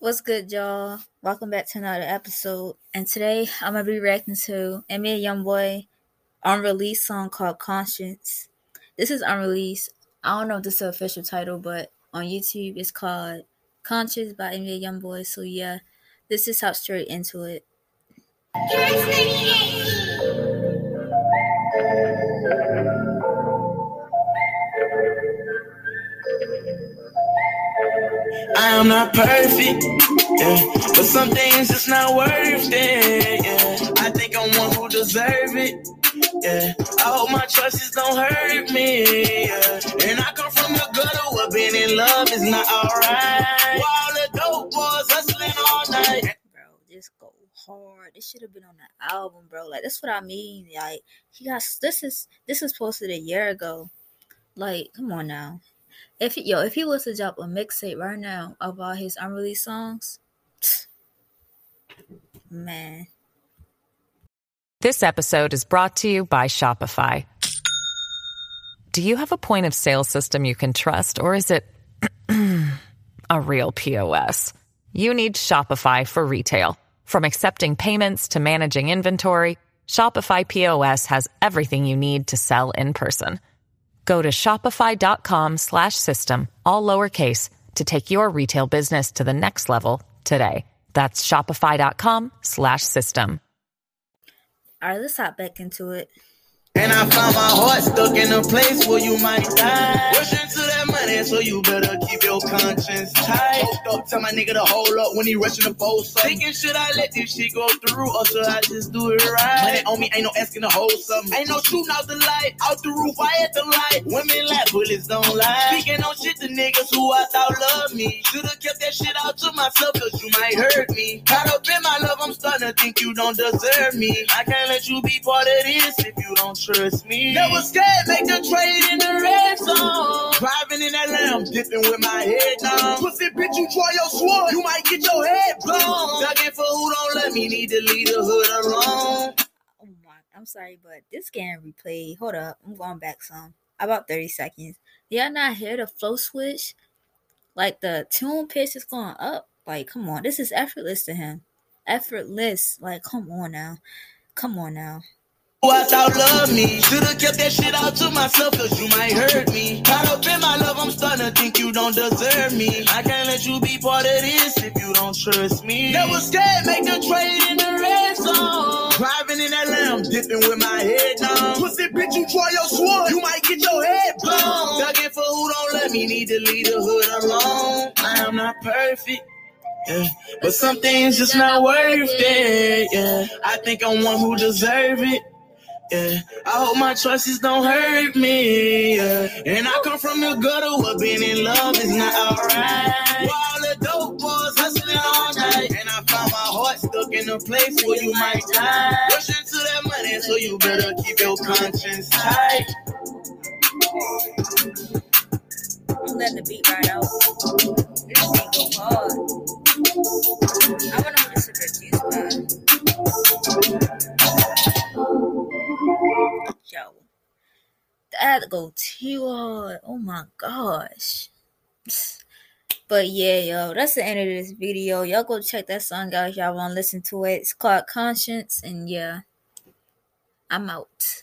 What's good, y'all? Welcome back to another episode. And today I'm gonna be reacting to NBA YoungBoy unreleased song called Conscience. This is unreleased. I don't know if this is the official title, but on YouTube it's called Conscience by NBA YoungBoy. So yeah, this is hop straight into it. I am not perfect, yeah, but some things just not worth it. Yeah, I think I'm one who deserve it. Yeah, I hope my choices don't hurt me. Yeah, and I come from the gutter where being in love is not alright. While the dope boys hustling all night. Bro, this go hard. This should have been on the album, bro. Like that's what I mean. Like he got this is this was posted a year ago. Like, come on now. If yo, if he was to drop a mixtape right now of all his unreleased songs, man. This episode is brought to you by Shopify. Do you have a point of sale system you can trust, or is it a real POS? You need Shopify for retail. From accepting payments to managing inventory, Shopify POS has everything you need to sell in person. Go to shopify.com slash system, all lowercase, to take your retail business to the next level today. That's shopify.com slash system. All right, let's hop back into it. And I found my heart stuck in a place where you might die. So you better keep your conscience tight. Hold up, tell my nigga to hold up when he rushing the boat. Thinking, should I let this shit go through or should I just do it right? Money on me, ain't no asking to hold something. Ain't no shooting out the light, out the roof, I at the light. Women like bullets don't lie. Speaking on shit to niggas who I thought loved me. Should've kept that shit out to myself, cause you might hurt me. Caught up in my love, I'm starting to think you don't deserve me. I can't let you be part of this if you don't trust me. Never scared, make the trade in the red zone. Driving in that lamb, dipping with my head down. Pussy bitch, you draw your sword, you might get your head blown. Ducking for who don't let me, need to leave the hood alone. Oh my, I'm sorry, but this getting replayed. Hold up, I'm going back some. About 30 seconds. Y'all not hear the flow switch? Like the tune pitch is going up. Like, come on, this is effortless to him. Effortless. Like, come on now. Come on now. Who I thought loved me. Should've kept that shit out to myself, cause you might hurt me. Caught to think you don't deserve me. I can't let you be part of this if you don't trust me. Never scared, make the trade in the red zone. Driving in that lamb, dipping with my head down. Pussy bitch, you draw your sword, you might get your head blown. Ducking for who don't let me, need to leave the hood alone. I am not perfect. Yeah. But some things just not worth it. Yeah, I think I'm one who deserve it. Yeah, I hope my choices don't hurt me. Yeah, and I come from the gutter where being in love is not alright. While the dope boys hustling all night, and I found my heart stuck in a place where you might die. Rushing to that money, so you better keep your conscience tight. Letting the beat ride out. This beat go hard. I this is produced by. That go too hard. Oh my gosh. But yeah, yo, that's the end of this video. Y'all go check that song out y'all want to listen to it. It's called Conscience, and yeah, I'm out.